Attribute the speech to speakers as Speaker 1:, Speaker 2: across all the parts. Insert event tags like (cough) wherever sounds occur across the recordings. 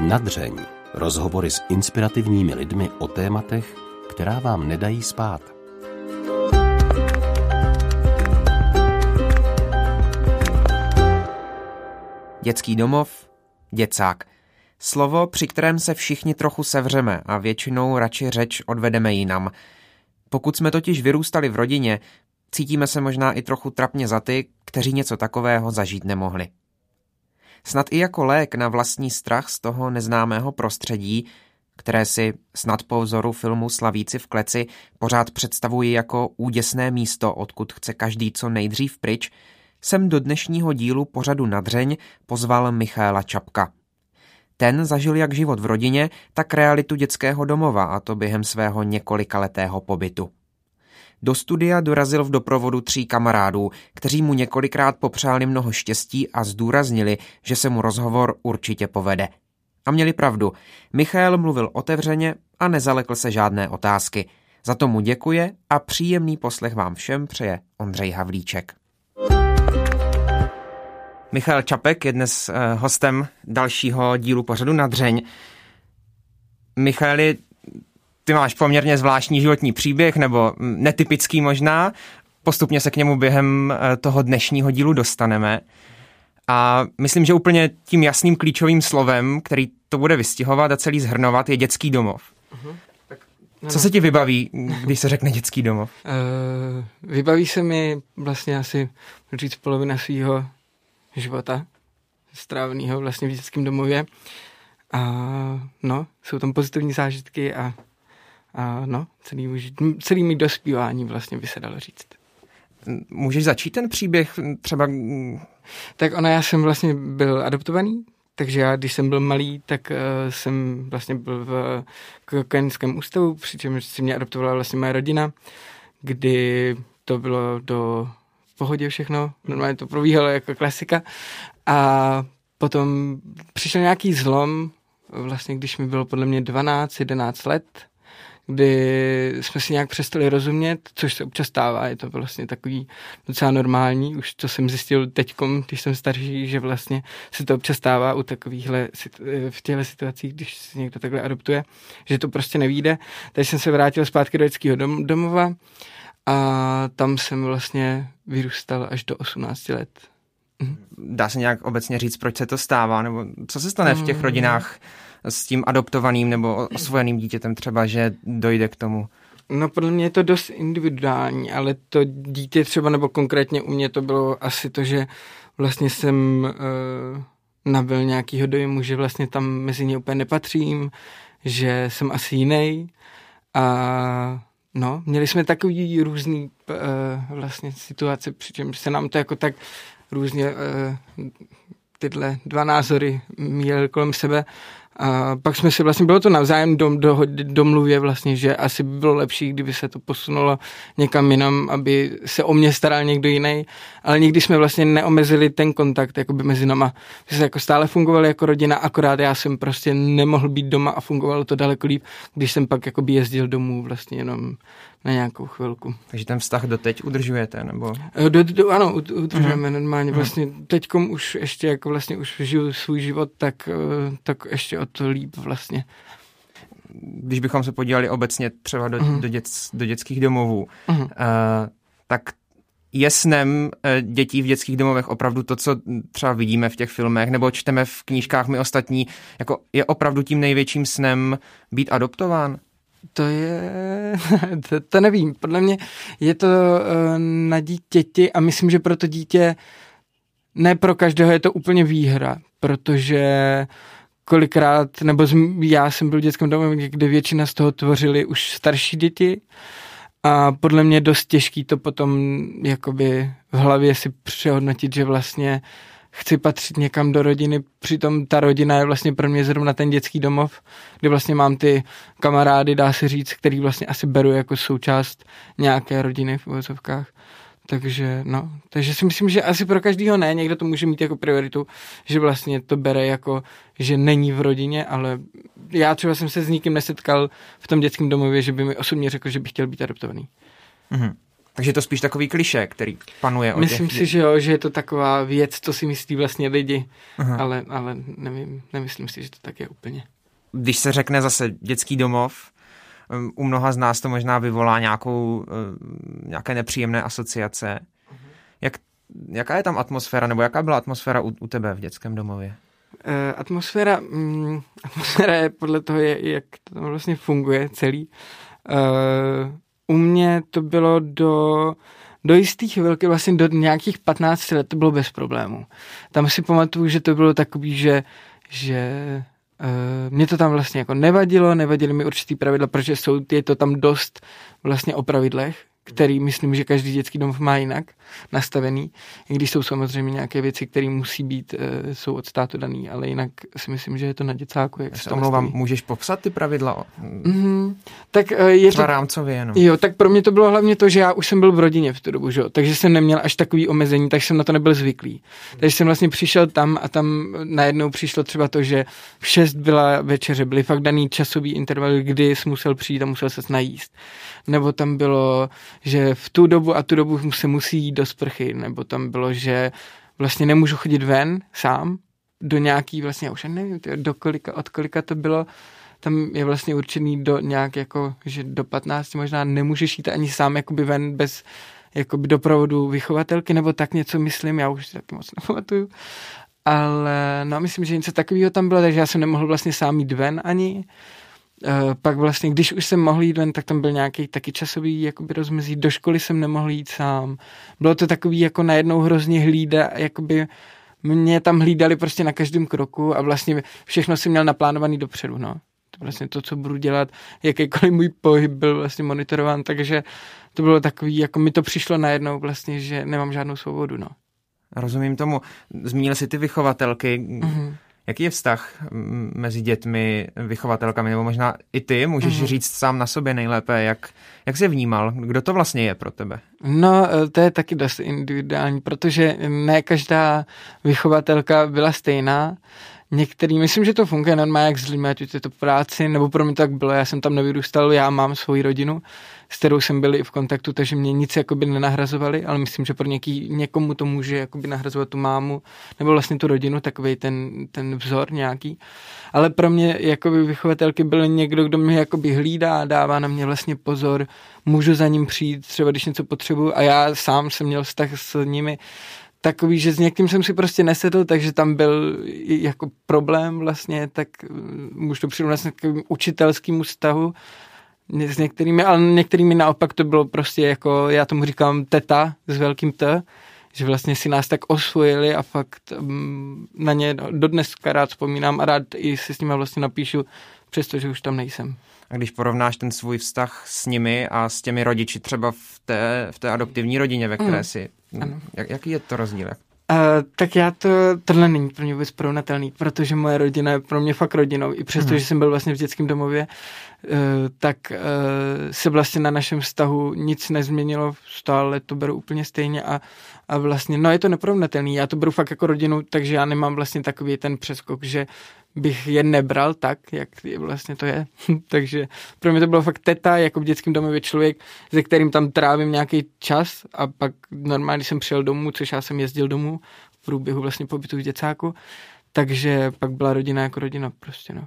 Speaker 1: Nadřeň. Rozhovory s inspirativními lidmi o tématech, která vám nedají spát.
Speaker 2: Dětský domov, děcák. Slovo, při kterém se všichni trochu sevřeme a většinou radši řeč odvedeme jinam. Pokud jsme totiž vyrůstali v rodině, cítíme se možná i trochu trapně za ty, kteří něco takového zažít nemohli. Snad i jako lék na vlastní strach z toho neznámého prostředí, které si snad po vzoru filmu Slavíci v kleci pořád představuji jako úděsné místo, odkud chce každý co nejdřív pryč, jsem do dnešního dílu pořadu Nadřeň pozval Michaela Čapka. Ten zažil jak život v rodině, tak realitu dětského domova a to během svého několikaletého pobytu. Do studia dorazil v doprovodu tří kamarádů, kteří mu několikrát popřáli mnoho štěstí a zdůraznili, že se mu rozhovor určitě povede. A měli pravdu. Michal mluvil otevřeně a nezalekl se žádné otázky. Za to mu děkuje a příjemný poslech vám všem přeje Ondřej Havlíček. Michal Čapek je dnes eh, hostem dalšího dílu pořadu Nadřeň. Michali, ty máš poměrně zvláštní životní příběh, nebo netypický možná. Postupně se k němu během eh, toho dnešního dílu dostaneme. A myslím, že úplně tím jasným klíčovým slovem, který to bude vystihovat a celý zhrnovat, je dětský domov. Uh-huh. Tak, no, Co se ti vybaví, když se řekne dětský domov? Uh,
Speaker 3: vybaví se mi vlastně asi, říct, polovina svého života, stráveného vlastně v dětském domově. A no, jsou tam pozitivní zážitky a, a no, celý, celý mý dospívání vlastně by se dalo říct.
Speaker 2: Můžeš začít ten příběh třeba?
Speaker 3: Tak ona, já jsem vlastně byl adoptovaný, takže já, když jsem byl malý, tak uh, jsem vlastně byl v kojenském ústavu, přičemž si mě adoptovala vlastně moje rodina, kdy to bylo do pohodě všechno, normálně to probíhalo jako klasika. A potom přišel nějaký zlom, vlastně když mi bylo podle mě 12, 11 let, kdy jsme si nějak přestali rozumět, což se občas stává, je to vlastně takový docela normální, už to jsem zjistil teď, když jsem starší, že vlastně se to občas stává u takovýchhle, v těchto situacích, když se někdo takhle adoptuje, že to prostě nevíde. Takže jsem se vrátil zpátky do dětského dom, domova a tam jsem vlastně vyrůstal až do 18 let.
Speaker 2: Mhm. Dá se nějak obecně říct, proč se to stává, nebo co se stane v těch mm. rodinách s tím adoptovaným nebo osvojeným dítětem třeba, že dojde k tomu?
Speaker 3: No podle mě je to dost individuální, ale to dítě třeba, nebo konkrétně u mě to bylo asi to, že vlastně jsem uh, nabil nějakýho dojmu, že vlastně tam mezi ně úplně nepatřím, že jsem asi jiný a No, měli jsme takový různý uh, vlastně situace, přičemž se nám to jako tak různě uh, tyhle dva názory měl kolem sebe a pak jsme si vlastně, bylo to navzájem dom, do, domluvě vlastně, že asi by bylo lepší, kdyby se to posunulo někam jinam, aby se o mě staral někdo jiný, ale nikdy jsme vlastně neomezili ten kontakt jakoby mezi náma. My jsme jako stále fungovali jako rodina, akorát já jsem prostě nemohl být doma a fungovalo to daleko líp, když jsem pak jakoby jezdil domů vlastně jenom na nějakou chvilku.
Speaker 2: Takže ten vztah doteď udržujete, nebo?
Speaker 3: Eh, do, do, ano, udržujeme uh-huh. normálně. Vlastně teďkom už ještě jako vlastně už žiju svůj život, tak, eh, tak ještě o to líp vlastně.
Speaker 2: Když bychom se podívali obecně třeba do, uh-huh. do, dět, do dětských domovů, uh-huh. uh, tak je snem dětí v dětských domovech opravdu to, co třeba vidíme v těch filmech, nebo čteme v knížkách my ostatní, jako je opravdu tím největším snem být adoptován?
Speaker 3: To je, (laughs) to, to nevím, podle mě je to uh, na dítěti a myslím, že pro to dítě ne pro každého je to úplně výhra, protože kolikrát, nebo já jsem byl v dětském domu, kde většina z toho tvořili už starší děti a podle mě dost těžký to potom jakoby v hlavě si přehodnotit, že vlastně uh, chci patřit někam do rodiny, přitom ta rodina je vlastně pro mě zrovna ten dětský domov, kde vlastně mám ty kamarády, dá se říct, který vlastně asi beru jako součást nějaké rodiny v uvozovkách. Takže no, takže si myslím, že asi pro každýho ne, někdo to může mít jako prioritu, že vlastně to bere jako, že není v rodině, ale já třeba jsem se s nikým nesetkal v tom dětském domově, že by mi osobně řekl, že by chtěl být adoptovaný.
Speaker 2: Mm-hmm. Takže je to spíš takový kliše, který panuje o
Speaker 3: Myslím
Speaker 2: těch...
Speaker 3: si, že jo, že je to taková věc, co si myslí vlastně lidi, ale, ale nevím, nemyslím si, že to tak je úplně.
Speaker 2: Když se řekne zase dětský domov, um, u mnoha z nás to možná vyvolá nějakou, uh, nějaké nepříjemné asociace. Jak, jaká je tam atmosféra, nebo jaká byla atmosféra u, u tebe v dětském domově?
Speaker 3: Uh, atmosféra, mm, (laughs) atmosféra je podle toho, je, jak to tam vlastně funguje celý. Uh, u mě to bylo do, do jistých chvilky, vlastně do nějakých 15 let to bylo bez problémů. Tam si pamatuju, že to bylo takový, že, že uh, mě to tam vlastně jako nevadilo, nevadily mi určitý pravidla, protože jsou, je to tam dost vlastně o pravidlech, který myslím, že každý dětský domov má jinak nastavený, i když jsou samozřejmě nějaké věci, které musí být, e, jsou od státu daný, ale jinak si myslím, že je to na děcáku. Jak
Speaker 2: se omlouvám, můžeš popsat ty pravidla?
Speaker 3: Mm-hmm. Tak e, je
Speaker 2: Třeba to... rámcově jenom.
Speaker 3: Jo, tak pro mě to bylo hlavně to, že já už jsem byl v rodině v tu dobu, že? takže jsem neměl až takový omezení, takže jsem na to nebyl zvyklý. Takže jsem vlastně přišel tam a tam najednou přišlo třeba to, že v šest byla večeře, byly fakt daný časový interval, kdy jsi musel přijít a musel se najíst. Nebo tam bylo, že v tu dobu a tu dobu se musí jít do sprchy, nebo tam bylo, že vlastně nemůžu chodit ven sám do nějaký vlastně, už nevím, do kolika, od kolika to bylo, tam je vlastně určený do nějak jako, že do 15 možná nemůžeš jít ani sám jakoby ven bez jakoby doprovodu vychovatelky, nebo tak něco myslím, já už taky moc (laughs) nepamatuju. Ale no, myslím, že něco takového tam bylo, takže já jsem nemohl vlastně sám jít ven ani. Uh, pak vlastně, když už jsem mohl jít ven, tak tam byl nějaký taky časový jakoby rozmezí. Do školy jsem nemohl jít sám. Bylo to takový jako najednou hrozně hlída, jakoby mě tam hlídali prostě na každém kroku a vlastně všechno jsem měl naplánovaný dopředu, no. To vlastně to, co budu dělat, jakýkoliv můj pohyb byl vlastně monitorován, takže to bylo takový, jako mi to přišlo najednou vlastně, že nemám žádnou svobodu, no.
Speaker 2: Rozumím tomu. Zmínil si ty vychovatelky. Mm-hmm Jaký je vztah mezi dětmi, vychovatelkami, nebo možná i ty můžeš mm. říct sám na sobě nejlépe, jak, jak jsi vnímal, kdo to vlastně je pro tebe?
Speaker 3: No, e, to je taky dost individuální, protože ne každá vychovatelka byla stejná. Některý, myslím, že to funguje normálně jak s lidmi, ať je to práci, nebo pro mě tak bylo, já jsem tam nevyrůstal, já mám svoji rodinu, s kterou jsem byl i v kontaktu, takže mě nic jakoby nenahrazovali, ale myslím, že pro něký, někomu to může jakoby nahrazovat tu mámu, nebo vlastně tu rodinu, takový ten, ten vzor nějaký. Ale pro mě jakoby vychovatelky byl někdo, kdo mě jakoby hlídá, dává na mě vlastně pozor, můžu za ním přijít, třeba když něco potřebuju a já sám jsem měl vztah s nimi takový, že s někým jsem si prostě nesedl, takže tam byl jako problém vlastně, tak můžu to přirovnat k učitelskému vztahu s některými, ale některými naopak to bylo prostě jako, já tomu říkám teta s velkým T, že vlastně si nás tak osvojili a fakt um, na ně dodnes rád vzpomínám a rád i si s nimi vlastně napíšu, přestože už tam nejsem.
Speaker 2: A když porovnáš ten svůj vztah s nimi a s těmi rodiči třeba v té, v té adoptivní rodině, ve které mm. jsi, ano. Jak, jaký je to rozdíl?
Speaker 3: Uh, tak já to, tohle není pro mě vůbec porovnatelný, protože moje rodina je pro mě fakt rodinou. I přesto, hmm. že jsem byl vlastně v dětském domově, uh, tak uh, se vlastně na našem vztahu nic nezměnilo, stále to beru úplně stejně a, a vlastně, no je to neporovnatelný, já to beru fakt jako rodinu, takže já nemám vlastně takový ten přeskok, že bych je nebral tak, jak vlastně to je. (laughs) Takže pro mě to bylo fakt teta, jako v dětském domově člověk, se kterým tam trávím nějaký čas a pak normálně jsem přijel domů, což já jsem jezdil domů v průběhu vlastně pobytu v děcáku, takže pak byla rodina jako rodina prostě, no.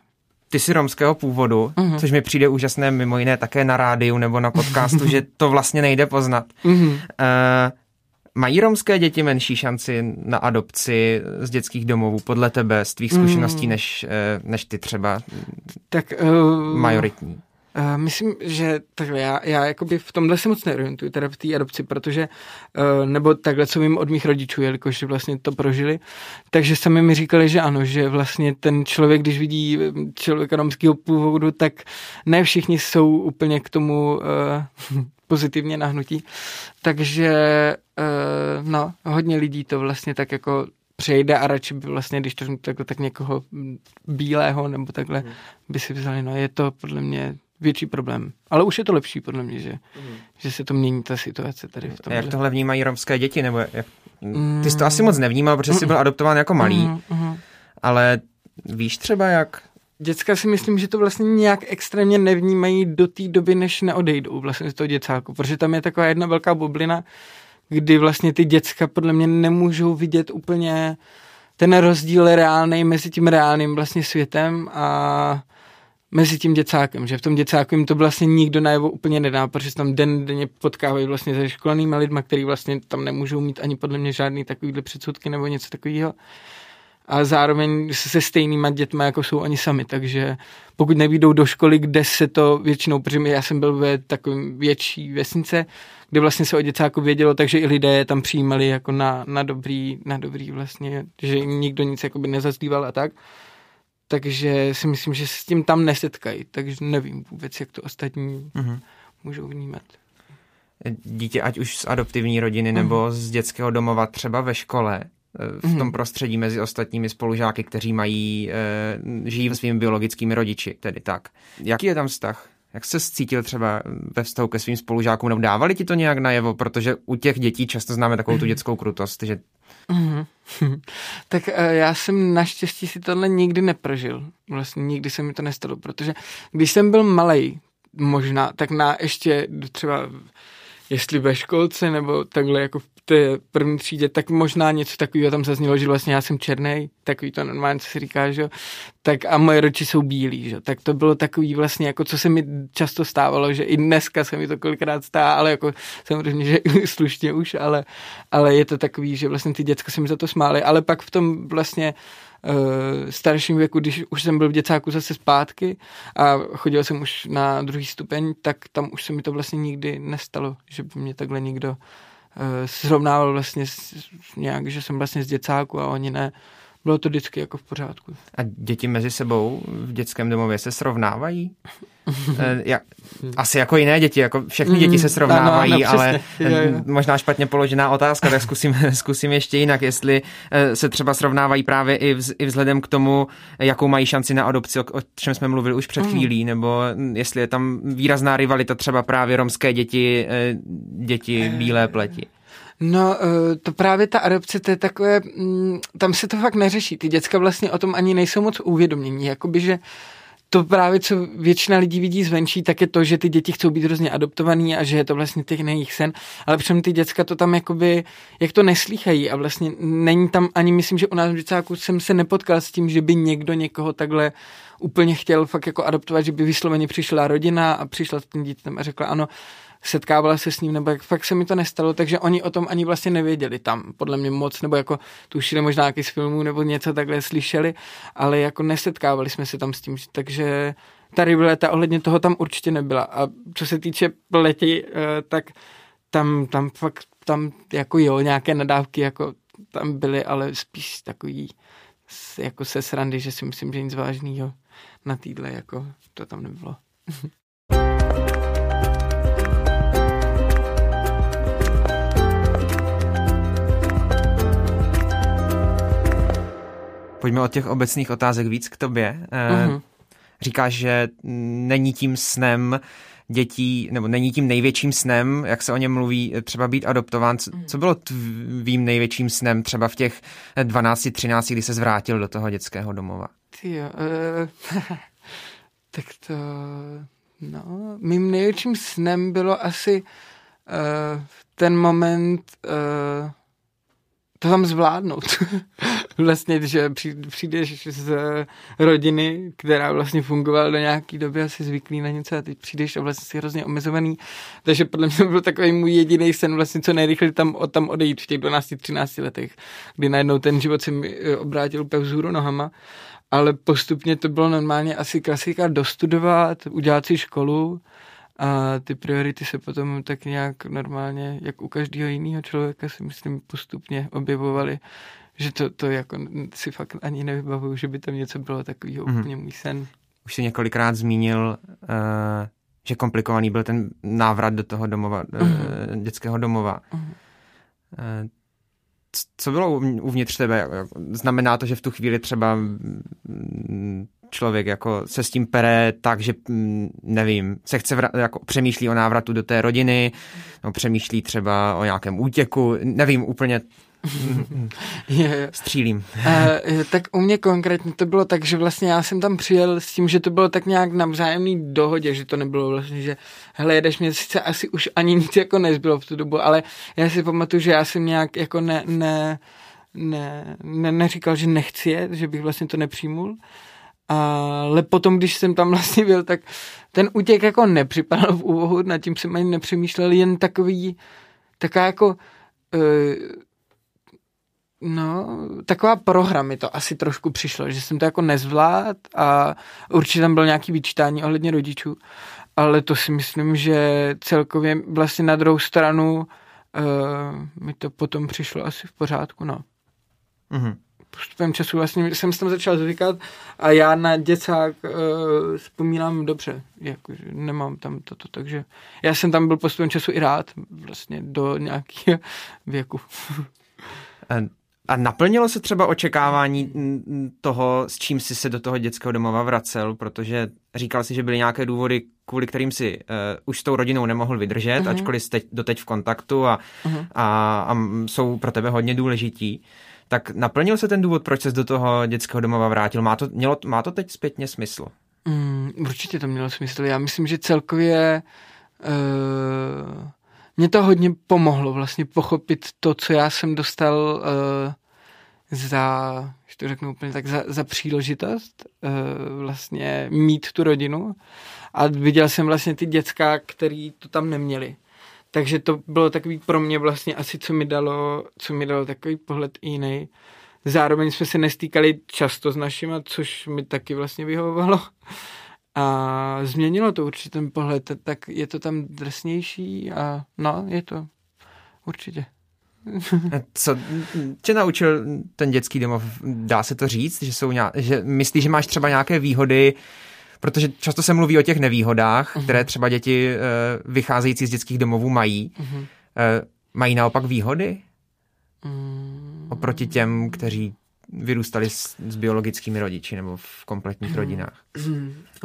Speaker 2: Ty jsi romského původu, uh-huh. což mi přijde úžasné mimo jiné také na rádiu nebo na podcastu, (laughs) že to vlastně nejde poznat. Uh-huh. Uh, Mají romské děti menší šanci na adopci z dětských domovů podle tebe, z tvých zkušeností, mm. než, eh, než ty třeba tak, uh, majoritní?
Speaker 3: Uh, myslím, že takhle já, já jakoby v tomhle se moc neorientuju, teda v té adopci, protože, uh, nebo takhle, co vím od mých rodičů, jelikož vlastně to prožili, takže sami mi říkali, že ano, že vlastně ten člověk, když vidí člověka romského původu, tak ne všichni jsou úplně k tomu uh, (laughs) pozitivně nahnutí. Takže uh, no, hodně lidí to vlastně tak jako přejde a radši by vlastně, když to tak, tak někoho bílého nebo takhle hmm. by si vzali. No je to podle mě větší problém. Ale už je to lepší podle mě, že, hmm. že se to mění ta situace tady v tom.
Speaker 2: Jak tohle vnímají romské děti? Nebo jak, ty jsi to asi moc nevnímal, protože jsi byl adoptován jako malý, mm, mm. ale víš třeba, jak
Speaker 3: děcka si myslím, že to vlastně nějak extrémně nevnímají do té doby, než neodejdou vlastně z toho děcáku, protože tam je taková jedna velká bublina, kdy vlastně ty děcka podle mě nemůžou vidět úplně ten rozdíl reálný mezi tím reálným vlastně světem a mezi tím děcákem, že v tom děcáku jim to vlastně nikdo najevo úplně nedá, protože tam den denně potkávají vlastně se školenými lidmi, který vlastně tam nemůžou mít ani podle mě žádný takovýhle předsudky nebo něco takového a zároveň se stejnýma dětma, jako jsou oni sami, takže pokud nevídou do školy, kde se to většinou, protože já jsem byl ve takovém větší vesnice, kde vlastně se o děcáku vědělo, takže i lidé tam přijímali jako na, na dobrý, na dobrý vlastně, že nikdo nic jakoby nezazdíval a tak. Takže si myslím, že se s tím tam nesetkají, takže nevím vůbec, jak to ostatní mm-hmm. můžou vnímat.
Speaker 2: Dítě, ať už z adoptivní rodiny mm-hmm. nebo z dětského domova, třeba ve škole, v tom mhm. prostředí mezi ostatními spolužáky, kteří mají, eh, žijí svými biologickými rodiči, tedy tak. Jaký je tam vztah? Jak se cítil třeba ve vztahu ke svým spolužákům, nebo dávali ti to nějak najevo, protože u těch dětí často známe takovou tu mhm. dětskou krutost, že...
Speaker 3: Mm-hmm. (laughs) tak uh, já jsem naštěstí si tohle nikdy neprožil. Vlastně nikdy se mi to nestalo, protože když jsem byl malý, možná, tak na ještě třeba jestli ve školce nebo takhle jako v té první třídě, tak možná něco takového tam zaznělo, že vlastně já jsem černý, takový to normálně, co se říká, že tak a moje roči jsou bílí, že tak to bylo takový vlastně, jako co se mi často stávalo, že i dneska se mi to kolikrát stává, ale jako samozřejmě, že (laughs) slušně už, ale, ale je to takový, že vlastně ty děcka se mi za to smály, ale pak v tom vlastně starším věku, když už jsem byl v děcáku zase zpátky a chodil jsem už na druhý stupeň, tak tam už se mi to vlastně nikdy nestalo, že by mě takhle někdo uh, srovnával vlastně s, nějak, že jsem vlastně z děcáku a oni ne. Bylo to vždycky jako v pořádku.
Speaker 2: A děti mezi sebou v dětském domově se srovnávají? (laughs) Eh, ja, asi jako jiné děti, jako všechny děti se mm, srovnávají, ano, ano, ale jo, jo. možná špatně položená otázka, tak zkusím, (laughs) zkusím ještě jinak, jestli eh, se třeba srovnávají právě i, vz, i vzhledem k tomu, jakou mají šanci na adopci, o, o čem jsme mluvili už před mm. chvílí, nebo jestli je tam výrazná rivalita třeba právě romské děti, eh, děti bílé pleti.
Speaker 3: No, to právě ta adopce, to je takové, mm, tam se to fakt neřeší. Ty děcka vlastně o tom ani nejsou moc uvědomění, jakoby, že to právě, co většina lidí vidí zvenčí, tak je to, že ty děti chcou být hrozně adoptovaný a že je to vlastně těch jejich sen, ale přitom ty děcka to tam jakoby, jak to neslýchají a vlastně není tam ani, myslím, že u nás v děcáku jsem se nepotkal s tím, že by někdo někoho takhle úplně chtěl fakt jako adoptovat, že by vysloveně přišla rodina a přišla s tím dítětem a řekla ano, setkávala se s ním, nebo jak fakt se mi to nestalo, takže oni o tom ani vlastně nevěděli tam, podle mě moc, nebo jako tušili možná nějaký z filmů, nebo něco takhle slyšeli, ale jako nesetkávali jsme se tam s tím, takže ta rivalita ohledně toho tam určitě nebyla. A co se týče pleti, eh, tak tam, tam fakt, tam jako jo, nějaké nadávky jako tam byly, ale spíš takový jako se srandy, že si myslím, že nic vážného na týdle jako to tam nebylo. (laughs)
Speaker 2: Pojďme od těch obecných otázek víc k tobě. Mm-hmm. Říkáš, že není tím snem dětí, nebo není tím největším snem, jak se o něm mluví, třeba být adoptován. Mhm. Co bylo tvým největším snem třeba v těch 12-13, kdy se zvrátil do toho dětského domova?
Speaker 3: Ty uh, (laughs) tak to, no, mým největším snem bylo asi uh, ten moment, uh, to tam zvládnout. (laughs) vlastně, že přijdeš z rodiny, která vlastně fungovala do nějaký doby asi zvyklý na něco a teď přijdeš a vlastně jsi hrozně omezovaný. Takže podle mě byl takový můj jediný sen vlastně co nejrychleji tam, tam odejít v těch 12-13 letech, kdy najednou ten život se mi eh, obrátil úplně vzhůru nohama. Ale postupně to bylo normálně asi klasika dostudovat, udělat si školu, a ty priority se potom tak nějak normálně, jak u každého jiného člověka si myslím postupně objevovaly, že to, to jako si fakt ani nevybavuju, že by tam něco bylo takového mm-hmm. úplně můj sen.
Speaker 2: Už si několikrát zmínil, uh, že komplikovaný byl ten návrat do toho domova, mm-hmm. uh, dětského domova. Mm-hmm. Uh, co bylo uvnitř tebe? Znamená to, že v tu chvíli třeba mm, člověk jako se s tím pere tak, že mm, nevím, se chce vra- jako přemýšlí o návratu do té rodiny, no přemýšlí třeba o nějakém útěku, nevím úplně, (laughs) je, Střílím.
Speaker 3: uh, tak u mě konkrétně to bylo tak, že vlastně já jsem tam přijel s tím, že to bylo tak nějak na vzájemný dohodě, že to nebylo vlastně, že hele, jedeš mě sice asi už ani nic jako nezbylo v tu dobu, ale já si pamatuju, že já jsem nějak jako ne, ne, ne, ne neříkal, že nechci jet, že bych vlastně to nepřijmul. Ale potom, když jsem tam vlastně byl, tak ten útěk jako nepřipadal v úvohu, nad tím jsem ani nepřemýšlel, jen takový, taká jako, uh, no, taková prohra mi to asi trošku přišlo, že jsem to jako nezvlád a určitě tam bylo nějaký vyčítání ohledně rodičů, ale to si myslím, že celkově vlastně na druhou stranu uh, mi to potom přišlo asi v pořádku, no. Mm-hmm postupem času vlastně jsem se tam začal zvykat a já na děcák uh, vzpomínám dobře, jakože nemám tam toto, takže já jsem tam byl postupem času i rád, vlastně do nějakého (laughs) věku.
Speaker 2: A naplnilo se třeba očekávání toho, s čím jsi se do toho dětského domova vracel, protože říkal si, že byly nějaké důvody, kvůli kterým si uh, už s tou rodinou nemohl vydržet, uh-huh. ačkoliv jste doteď v kontaktu a, uh-huh. a, a jsou pro tebe hodně důležití. Tak naplnil se ten důvod, proč se do toho dětského domova vrátil? Má to, mělo, má to teď zpětně smysl?
Speaker 3: Mm, určitě to mělo smysl. Já myslím, že celkově uh, mě to hodně pomohlo vlastně pochopit to, co já jsem dostal uh, za, že to řeknu úplně tak, za, za příležitost uh, vlastně mít tu rodinu a viděl jsem vlastně ty děcka, který to tam neměli. Takže to bylo takový pro mě vlastně asi, co mi dalo, co mi dalo takový pohled jiný. Zároveň jsme se nestýkali často s našima, což mi taky vlastně vyhovovalo. A změnilo to určitě ten pohled, tak je to tam drsnější a no, je to určitě.
Speaker 2: Co tě naučil ten dětský domov? Dá se to říct, že jsou nějak, že myslíš, že máš třeba nějaké výhody, protože často se mluví o těch nevýhodách, uh-huh. které třeba děti uh, vycházející z dětských domovů mají. Uh-huh. Uh, mají naopak výhody? Uh-huh. Oproti těm, kteří vyrůstali s, s biologickými rodiči nebo v kompletních rodinách?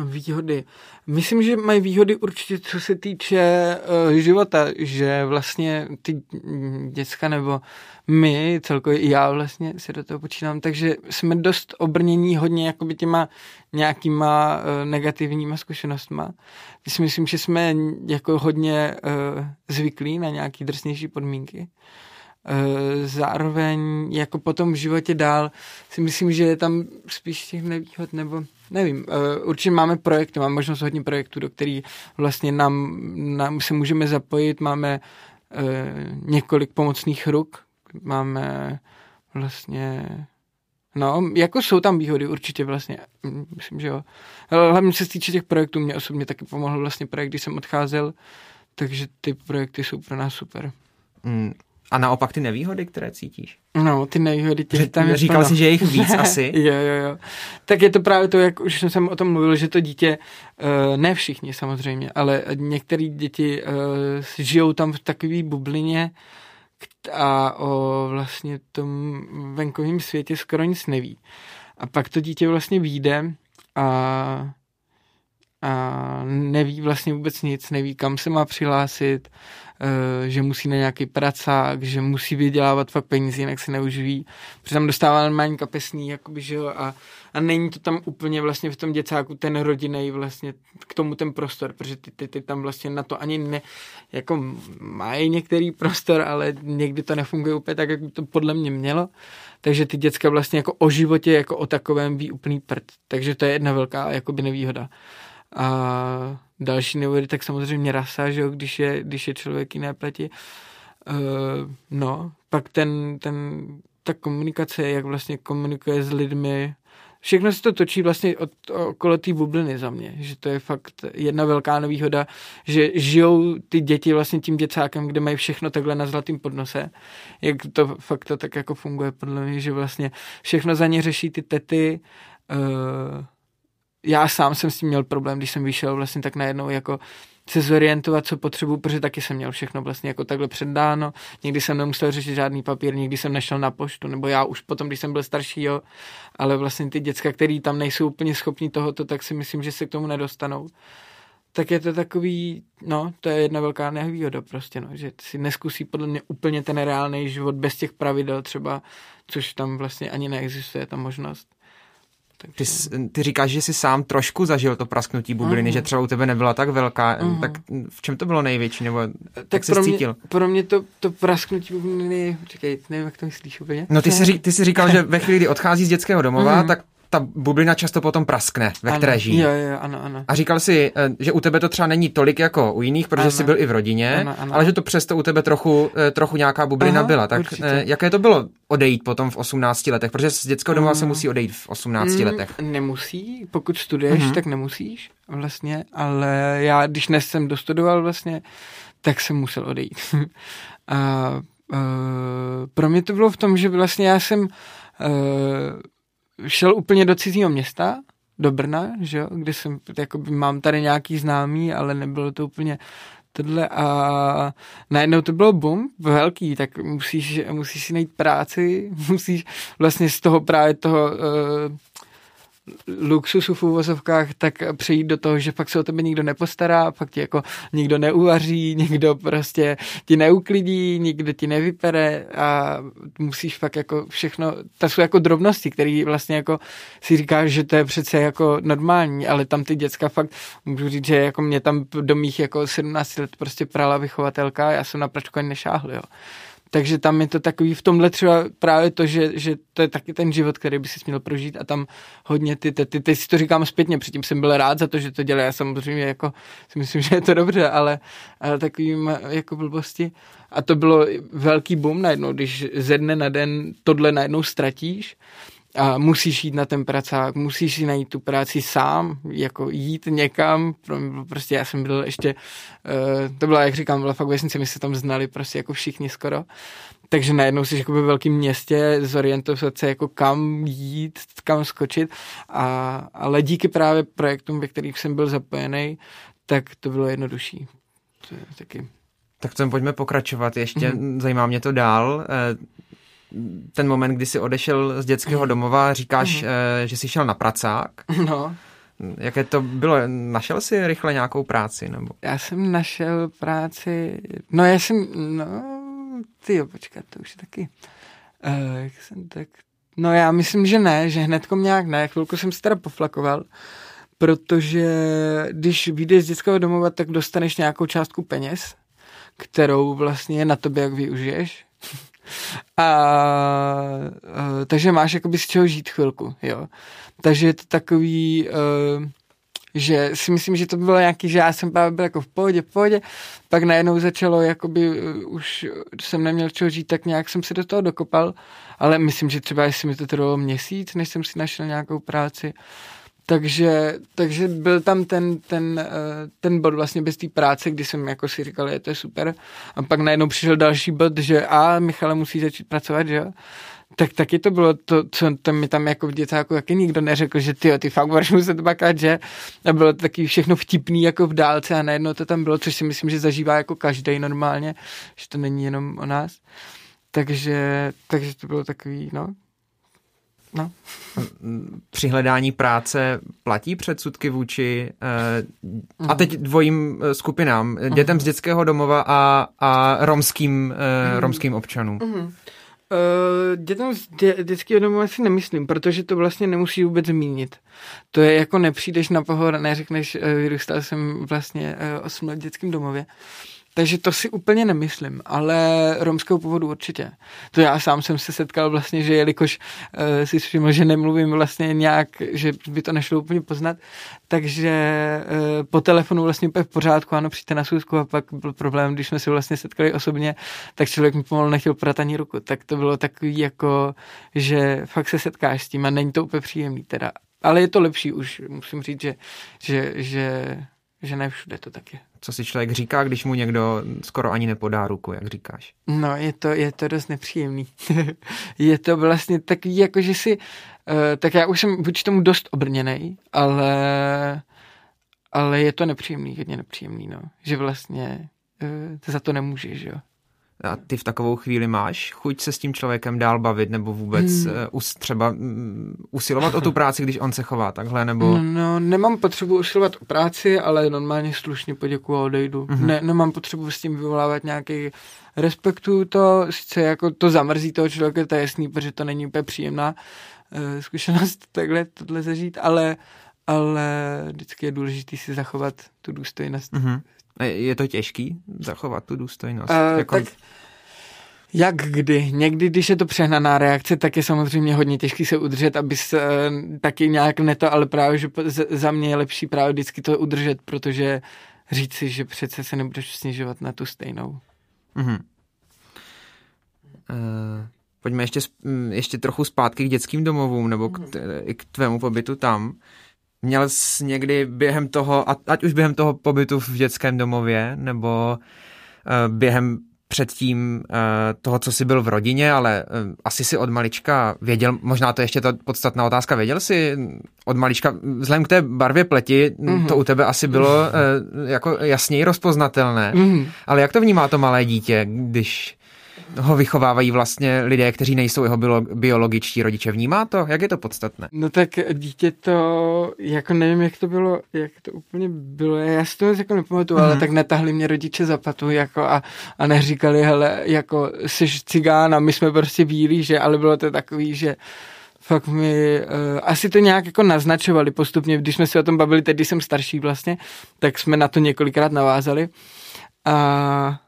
Speaker 3: Výhody. Myslím, že mají výhody určitě, co se týče uh, života, že vlastně ty děcka nebo my, celkově i já vlastně si do toho počínám, takže jsme dost obrnění hodně jakoby těma nějakýma uh, negativníma zkušenostma. Myslím, že jsme jako hodně uh, zvyklí na nějaký drsnější podmínky. Eh, zároveň jako potom v životě dál si myslím, že je tam spíš těch nevýhod, nebo nevím, eh, určitě máme projekty, máme možnost hodně projektů, do kterých vlastně nám, nám se můžeme zapojit, máme eh, několik pomocných ruk, máme vlastně No, jako jsou tam výhody určitě vlastně, myslím, že jo. Hlavně se týče těch projektů, mě osobně taky pomohl vlastně projekt, když jsem odcházel, takže ty projekty jsou pro nás super.
Speaker 2: Mm, a naopak ty nevýhody, které cítíš?
Speaker 3: No, ty nevýhody těch tam je
Speaker 2: Říkal jsi, že je jich víc (laughs) asi.
Speaker 3: jo, jo, jo. Tak je to právě to, jak už jsem o tom mluvil, že to dítě, uh, ne všichni samozřejmě, ale některé děti uh, žijou tam v takové bublině a o vlastně tom venkovním světě skoro nic neví. A pak to dítě vlastně vyjde a a neví vlastně vůbec nic, neví, kam se má přihlásit, Eh, že musí na nějaký pracák, že musí vydělávat fakt peníze, jinak se neuživí. Protože tam dostává normální kapesný, jakoby, že jo, a, a není to tam úplně vlastně v tom děcáku ten rodinný vlastně k tomu ten prostor, protože ty, ty, ty tam vlastně na to ani ne, jako mají některý prostor, ale někdy to nefunguje úplně tak, jak by to podle mě mělo. Takže ty děcka vlastně jako o životě jako o takovém ví úplný prd. Takže to je jedna velká jakoby nevýhoda. A další nevýhody, tak samozřejmě rasa, že jo, když je, když je člověk jiné pleti. Uh, no, pak ten, ten, ta komunikace, jak vlastně komunikuje s lidmi, všechno se to točí vlastně od, okolo té bubliny za mě, že to je fakt jedna velká nevýhoda, že žijou ty děti vlastně tím děcákem, kde mají všechno takhle na zlatým podnose, jak to fakt to tak jako funguje podle mě, že vlastně všechno za ně řeší ty tety, uh, já sám jsem s tím měl problém, když jsem vyšel vlastně tak najednou jako se zorientovat, co potřebuji, protože taky jsem měl všechno vlastně jako takhle předdáno. Někdy jsem nemusel řešit žádný papír, někdy jsem nešel na poštu, nebo já už potom, když jsem byl starší, jo, ale vlastně ty děcka, který tam nejsou úplně schopní tohoto, tak si myslím, že se k tomu nedostanou. tak je to takový, no, to je jedna velká nevýhoda prostě, no, že si neskusí podle mě úplně ten reálný život bez těch pravidel třeba, což tam vlastně ani neexistuje ta možnost.
Speaker 2: Ty, ty říkáš, že jsi sám trošku zažil to prasknutí bubliny, uh-huh. že třeba u tebe nebyla tak velká, uh-huh. tak v čem to bylo největší, nebo tak jak
Speaker 3: pro
Speaker 2: jsi mě, cítil?
Speaker 3: Pro mě to, to prasknutí bubliny, čekej, nevím, jak to myslíš úplně.
Speaker 2: No ty jsi, (laughs) ty jsi říkal, že ve chvíli, kdy odchází z dětského domova, uh-huh. tak ta bublina často potom praskne, ve
Speaker 3: ano,
Speaker 2: které žijí.
Speaker 3: Jo, jo, ano, ano.
Speaker 2: A říkal si, eh, že u tebe to třeba není tolik jako u jiných, protože ano. jsi byl i v rodině, ano, ano. ale že to přesto u tebe trochu, eh, trochu nějaká bublina Aha, byla. Tak určitě. Eh, jaké to bylo odejít potom v 18 letech? Protože z dětského domova mm. se musí odejít v 18 mm, letech.
Speaker 3: Nemusí, pokud studuješ, mm-hmm. tak nemusíš vlastně, ale já, když dnes jsem dostudoval vlastně, tak jsem musel odejít. (laughs) a uh, pro mě to bylo v tom, že vlastně já jsem uh, šel úplně do cizího města, do Brna, že jo, kde jsem, jakoby mám tady nějaký známý, ale nebylo to úplně tohle. A najednou to bylo boom, velký, tak musíš, musíš si najít práci, (laughs) musíš vlastně z toho právě toho uh, luxusu v úvozovkách, tak přejít do toho, že fakt se o tebe nikdo nepostará, fakt ti jako nikdo neuvaří, (laughs) nikdo prostě ti neuklidí, nikdo ti nevypere a musíš fakt jako všechno, to jsou jako drobnosti, které vlastně jako si říkáš, že to je přece jako normální, ale tam ty děcka fakt, můžu říct, že jako mě tam do mých jako 17 let prostě prala vychovatelka, já jsem na pračku ani nešáhl, jo. Takže tam je to takový, v tomhle třeba právě to, že, že to je taky ten život, který by si měl prožít a tam hodně ty, ty, ty, ty si to říkám zpětně, předtím jsem byl rád za to, že to dělá, já samozřejmě jako si myslím, (laughs) že je to dobře, ale, ale takovým jako blbosti. A to bylo velký boom najednou, když ze dne na den tohle najednou ztratíš, a musíš jít na ten pracák, musíš si najít tu práci sám, jako jít někam, prostě já jsem byl ještě, uh, to byla, jak říkám, byla fakt vesnice, my se tam znali prostě jako všichni skoro, takže najednou jsi jako ve velkém městě, zorientovat se jako kam jít, kam skočit, a, ale díky právě projektům, ve kterých jsem byl zapojený, tak to bylo jednodušší. To je taky
Speaker 2: tak v tom pojďme pokračovat. Ještě mm-hmm. zajímá mě to dál. Ten moment, kdy jsi odešel z dětského mhm. domova, říkáš, mm. že jsi šel na pracák. (laughs)
Speaker 3: No.
Speaker 2: Jaké to bylo? Našel jsi rychle nějakou práci? Nebo?
Speaker 3: Já jsem našel práci, no já jsem, no, ty jo, počkat, to už je taky, uh, jak jsem tak, no já myslím, že ne, že hnedko nějak ne, chvilku jsem se teda poflakoval, protože když vyjdeš z dětského domova, tak dostaneš nějakou částku peněz, kterou vlastně je na tobě, jak využiješ. A, a takže máš jakoby z čeho žít chvilku, jo. Takže je to takový, uh, že si myslím, že to bylo nějaký, že já jsem právě byl jako v pohodě, v pohodě, pak najednou začalo, jakoby uh, už jsem neměl čeho žít, tak nějak jsem se do toho dokopal, ale myslím, že třeba jestli mi to trvalo měsíc, než jsem si našel nějakou práci, takže, takže byl tam ten, ten, eh, ten bod vlastně bez té práce, kdy jsem jako si říkal, je to je super. A pak najednou přišel další bod, že a Michale musí začít pracovat, že. Tak taky to bylo to, co to mi tam jako v děcáku taky nikdo neřekl, že ty, ty fakt budeš muset bakat, že? A bylo to taky všechno vtipný jako v dálce a najednou to tam bylo, což si myslím, že zažívá jako každý normálně, že to není jenom o nás. Takže, takže to bylo takový, no, No.
Speaker 2: Při hledání práce platí předsudky vůči uh, a teď dvojím uh, skupinám, dětem z dětského domova a, a romským, uh, romským občanům. Uh-huh. Uh,
Speaker 3: dětem z dě, dětského domova si nemyslím, protože to vlastně nemusí vůbec zmínit. To je jako nepřijdeš na pohor, neřekneš, uh, vyrůstal jsem vlastně uh, 8 let v dětském domově. Uh, takže to si úplně nemyslím, ale romského původu určitě. To já sám jsem se setkal vlastně, že jelikož uh, si všiml, že nemluvím vlastně nějak, že by to nešlo úplně poznat, takže uh, po telefonu vlastně úplně v pořádku, ano, přijďte na schůzku a pak byl problém, když jsme se vlastně setkali osobně, tak člověk mi pomalu nechtěl podat ani ruku. Tak to bylo takový jako, že fakt se setkáš s tím a není to úplně příjemný teda. Ale je to lepší už, musím říct, že, že, že, že ne všude to tak je
Speaker 2: co si člověk říká, když mu někdo skoro ani nepodá ruku, jak říkáš.
Speaker 3: No, je to, je to dost nepříjemný. (laughs) je to vlastně takový, jako že si, uh, tak já už jsem vůči tomu dost obrněný, ale, ale je to nepříjemný, hodně nepříjemný, no. Že vlastně uh, za to nemůžeš, jo.
Speaker 2: A ty v takovou chvíli máš chuť se s tím člověkem dál bavit nebo vůbec hmm. uh, třeba um, usilovat o tu práci, když on se chová takhle, nebo...
Speaker 3: No, no nemám potřebu usilovat o práci, ale normálně slušně poděkuju a odejdu. Mm-hmm. Ne, nemám potřebu s tím vyvolávat nějaký respektuju to, sice jako to zamrzí toho člověka, to je jasný, protože to není úplně příjemná uh, zkušenost (laughs) takhle tohle zažít, ale, ale vždycky je důležité si zachovat tu důstojnost.
Speaker 2: Mm-hmm. Je to těžký zachovat tu důstojnost?
Speaker 3: Uh, jako... Tak jak kdy. Někdy, když je to přehnaná reakce, tak je samozřejmě hodně těžký se udržet, aby se uh, taky nějak neto, ale právě, že za mě je lepší právě vždycky to udržet, protože říct si, že přece se nebudeš snižovat na tu stejnou.
Speaker 2: Mm-hmm. Uh, pojďme ještě, ještě trochu zpátky k dětským domovům nebo k, t- k tvému pobytu tam. Měl jsi někdy během toho, ať už během toho pobytu v dětském domově, nebo uh, během předtím uh, toho, co jsi byl v rodině, ale uh, asi si od malička věděl, možná to ještě ta podstatná otázka, věděl jsi od malička, vzhledem k té barvě pleti, mm-hmm. to u tebe asi bylo uh, jako jasněji rozpoznatelné, mm-hmm. ale jak to vnímá to malé dítě, když ho vychovávají vlastně lidé, kteří nejsou jeho biologičtí rodiče. Vnímá to? Jak je to podstatné?
Speaker 3: No tak dítě to, jako nevím, jak to bylo, jak to úplně bylo, já si to jako nepamatuju, mm-hmm. ale mhm. tak netahli mě rodiče za patu jako a, a neříkali, hele, jako jsi cigán a my jsme prostě bílí, že, ale bylo to takový, že fakt mi, uh, asi to nějak jako naznačovali postupně, když jsme si o tom bavili, teď když jsem starší vlastně, tak jsme na to několikrát navázali a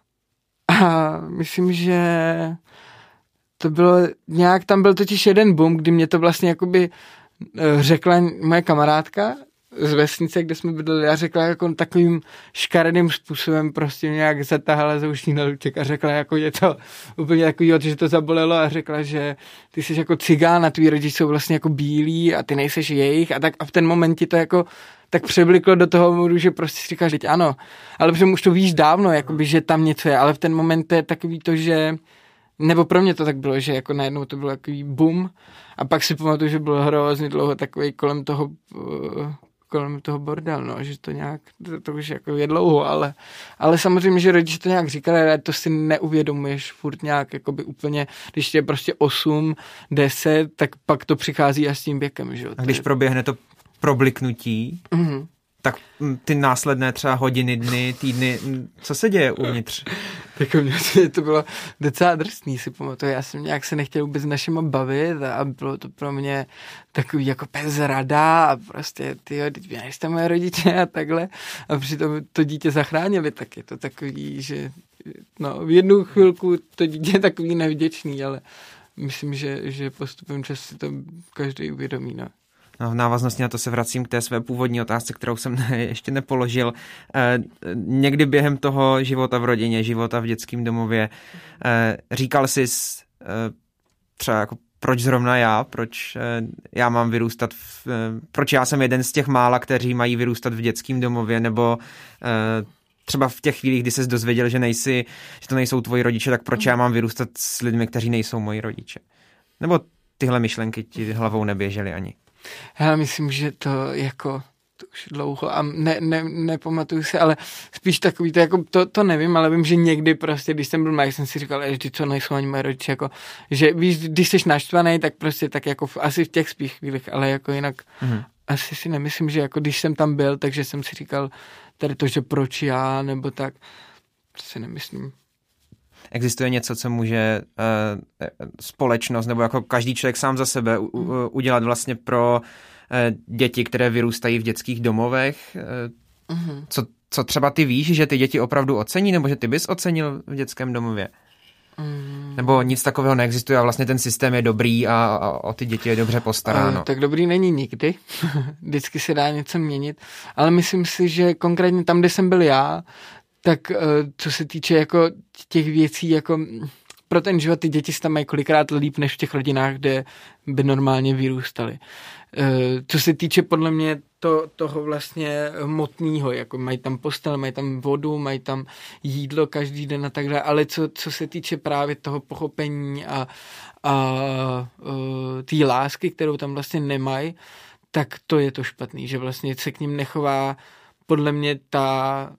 Speaker 3: a myslím, že to bylo nějak, tam byl totiž jeden boom, kdy mě to vlastně jakoby eh, řekla moje kamarádka z vesnice, kde jsme bydleli a řekla jako takovým škaredým způsobem prostě nějak zatahala za ušní naluček a řekla jako je to úplně takový, že to zabolelo a řekla, že ty jsi jako cigán a tví rodiče jsou vlastně jako bílí a ty nejseš jejich. A tak a v ten moment ti to jako tak přebliklo do toho modu, že prostě si říkáš, že ano, ale protože už to víš dávno, jakoby, že tam něco je, ale v ten moment to je takový to, že nebo pro mě to tak bylo, že jako najednou to bylo takový boom. A pak si pamatuju, že bylo hrozně dlouho takový kolem toho uh, kolem toho bordel, no, že to nějak, to, to už jako je dlouho, ale, ale samozřejmě, že rodiče to nějak říkali, ale to si neuvědomuješ furt nějak, jakoby úplně, když je prostě 8, 10, tak pak to přichází až s tím věkem, že jo.
Speaker 2: A když proběhne to probliknutí, mm-hmm. tak mm, ty následné třeba hodiny, dny, týdny, co se děje uvnitř?
Speaker 3: Tak mě to bylo docela drsný, si pamatuju. Já jsem nějak se nechtěl vůbec našima bavit a bylo to pro mě takový jako bezrada a prostě, ty teď vy nejste moje rodiče a takhle. A přitom to dítě zachránili, tak je to takový, že no, v jednu chvilku to dítě je takový nevděčný, ale myslím, že, že postupem času to každý uvědomí. No.
Speaker 2: V návaznosti na to se vracím k té své původní otázce, kterou jsem (laughs) ještě nepoložil. E, někdy během toho života v rodině, života v dětském domově, e, říkal jsi e, třeba jako proč zrovna já, proč já mám vyrůstat, v, proč já jsem jeden z těch mála, kteří mají vyrůstat v dětském domově, nebo třeba v těch chvílích, kdy se dozvěděl, že, nejsi, že to nejsou tvoji rodiče, tak proč já mám vyrůstat s lidmi, kteří nejsou moji rodiče? Nebo tyhle myšlenky ti hlavou neběžely ani?
Speaker 3: Já myslím, že to jako to už dlouho a ne, ne, nepamatuju se, ale spíš takový to, jako, to, to nevím, ale vím, že někdy prostě, když jsem byl malý, jsem si říkal, že co nejsou ani moje rodiče, jako, že víš, když jsi naštvaný, tak prostě tak jako v, asi v těch spíš chvílích, ale jako jinak mm-hmm. asi si nemyslím, že jako když jsem tam byl, takže jsem si říkal tady to, že proč já, nebo tak, to si nemyslím
Speaker 2: existuje něco, co může uh, společnost nebo jako každý člověk sám za sebe uh, udělat vlastně pro uh, děti, které vyrůstají v dětských domovech. Uh, uh-huh. co, co třeba ty víš, že ty děti opravdu ocení, nebo že ty bys ocenil v dětském domově? Mm. Nebo nic takového neexistuje a vlastně ten systém je dobrý a, a o ty děti je dobře postaráno.
Speaker 3: Tak dobrý není nikdy. (laughs) Vždycky se dá něco měnit. Ale myslím si, že konkrétně tam, kde jsem byl já, tak eh, co se týče jako těch věcí, jako pro ten život ty děti se tam mají kolikrát líp než v těch rodinách, kde by normálně vyrůstaly. Eh, co se týče podle mě to, toho vlastně hmotného, jako mají tam postel, mají tam vodu, mají tam jídlo každý den a tak dále, ale co, co se týče právě toho pochopení a, a uh, té lásky, kterou tam vlastně nemají, tak to je to špatný, že vlastně se k ním nechová podle mě ta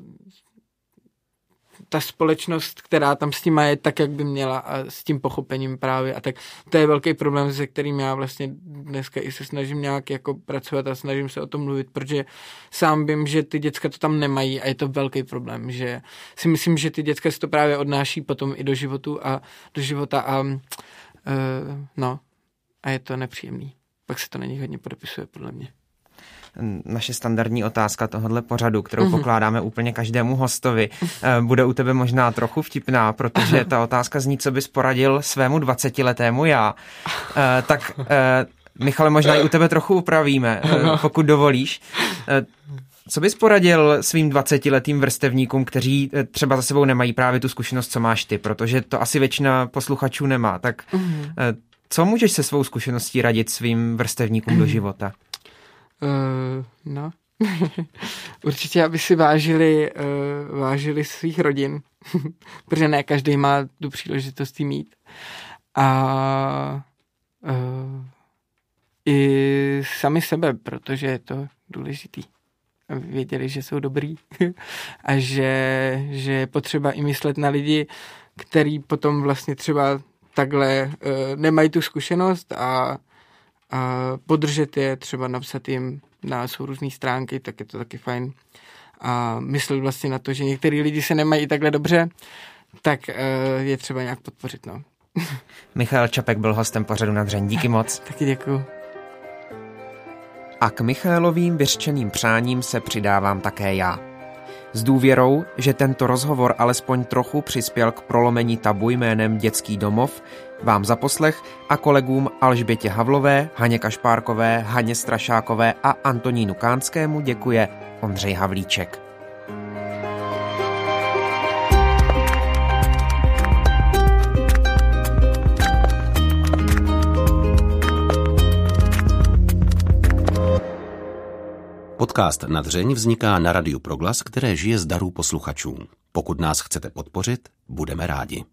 Speaker 3: ta společnost, která tam s tím je tak, jak by měla a s tím pochopením právě a tak to je velký problém, se kterým já vlastně dneska i se snažím nějak jako pracovat a snažím se o tom mluvit, protože sám vím, že ty děcka to tam nemají a je to velký problém, že si myslím, že ty děcka si to právě odnáší potom i do životu a do života a uh, no a je to nepříjemný. Pak se to na nich hodně podepisuje, podle mě
Speaker 2: naše standardní otázka tohohle pořadu, kterou mm-hmm. pokládáme úplně každému hostovi, eh, bude u tebe možná trochu vtipná, protože ta otázka zní, co bys poradil svému 20-letému já. Eh, tak eh, Michale, možná i u tebe trochu upravíme, pokud dovolíš. Co bys poradil svým 20-letým vrstevníkům, kteří třeba za sebou nemají právě tu zkušenost, co máš ty, protože to asi většina posluchačů nemá. Tak mm-hmm. co můžeš se svou zkušeností radit svým vrstevníkům do (clears throat) života?
Speaker 3: Uh, no, (laughs) určitě, aby si vážili, uh, vážili svých rodin, (laughs) protože ne každý má tu příležitost mít. A uh, i sami sebe, protože je to důležitý. Aby věděli, že jsou dobrý (laughs) a že, že je potřeba i myslet na lidi, který potom vlastně třeba takhle uh, nemají tu zkušenost a a podržet je, třeba napsat jim na jsou různé stránky, tak je to taky fajn. A myslet vlastně na to, že některý lidi se nemají takhle dobře, tak uh, je třeba nějak podpořit. No. (laughs)
Speaker 2: Michal Čapek byl hostem pořadu na dřeň. Díky moc. (laughs)
Speaker 3: Taky děkuju.
Speaker 2: A k Michalovým vyřčeným přáním se přidávám také já. S důvěrou, že tento rozhovor alespoň trochu přispěl k prolomení tabu jménem Dětský domov, vám za poslech a kolegům Alžbětě Havlové, Haně Kašpárkové, Haně Strašákové a Antonínu Kánskému děkuje Ondřej Havlíček.
Speaker 1: Podcast na dřeň vzniká na Radiu Proglas, které žije z darů posluchačů. Pokud nás chcete podpořit, budeme rádi.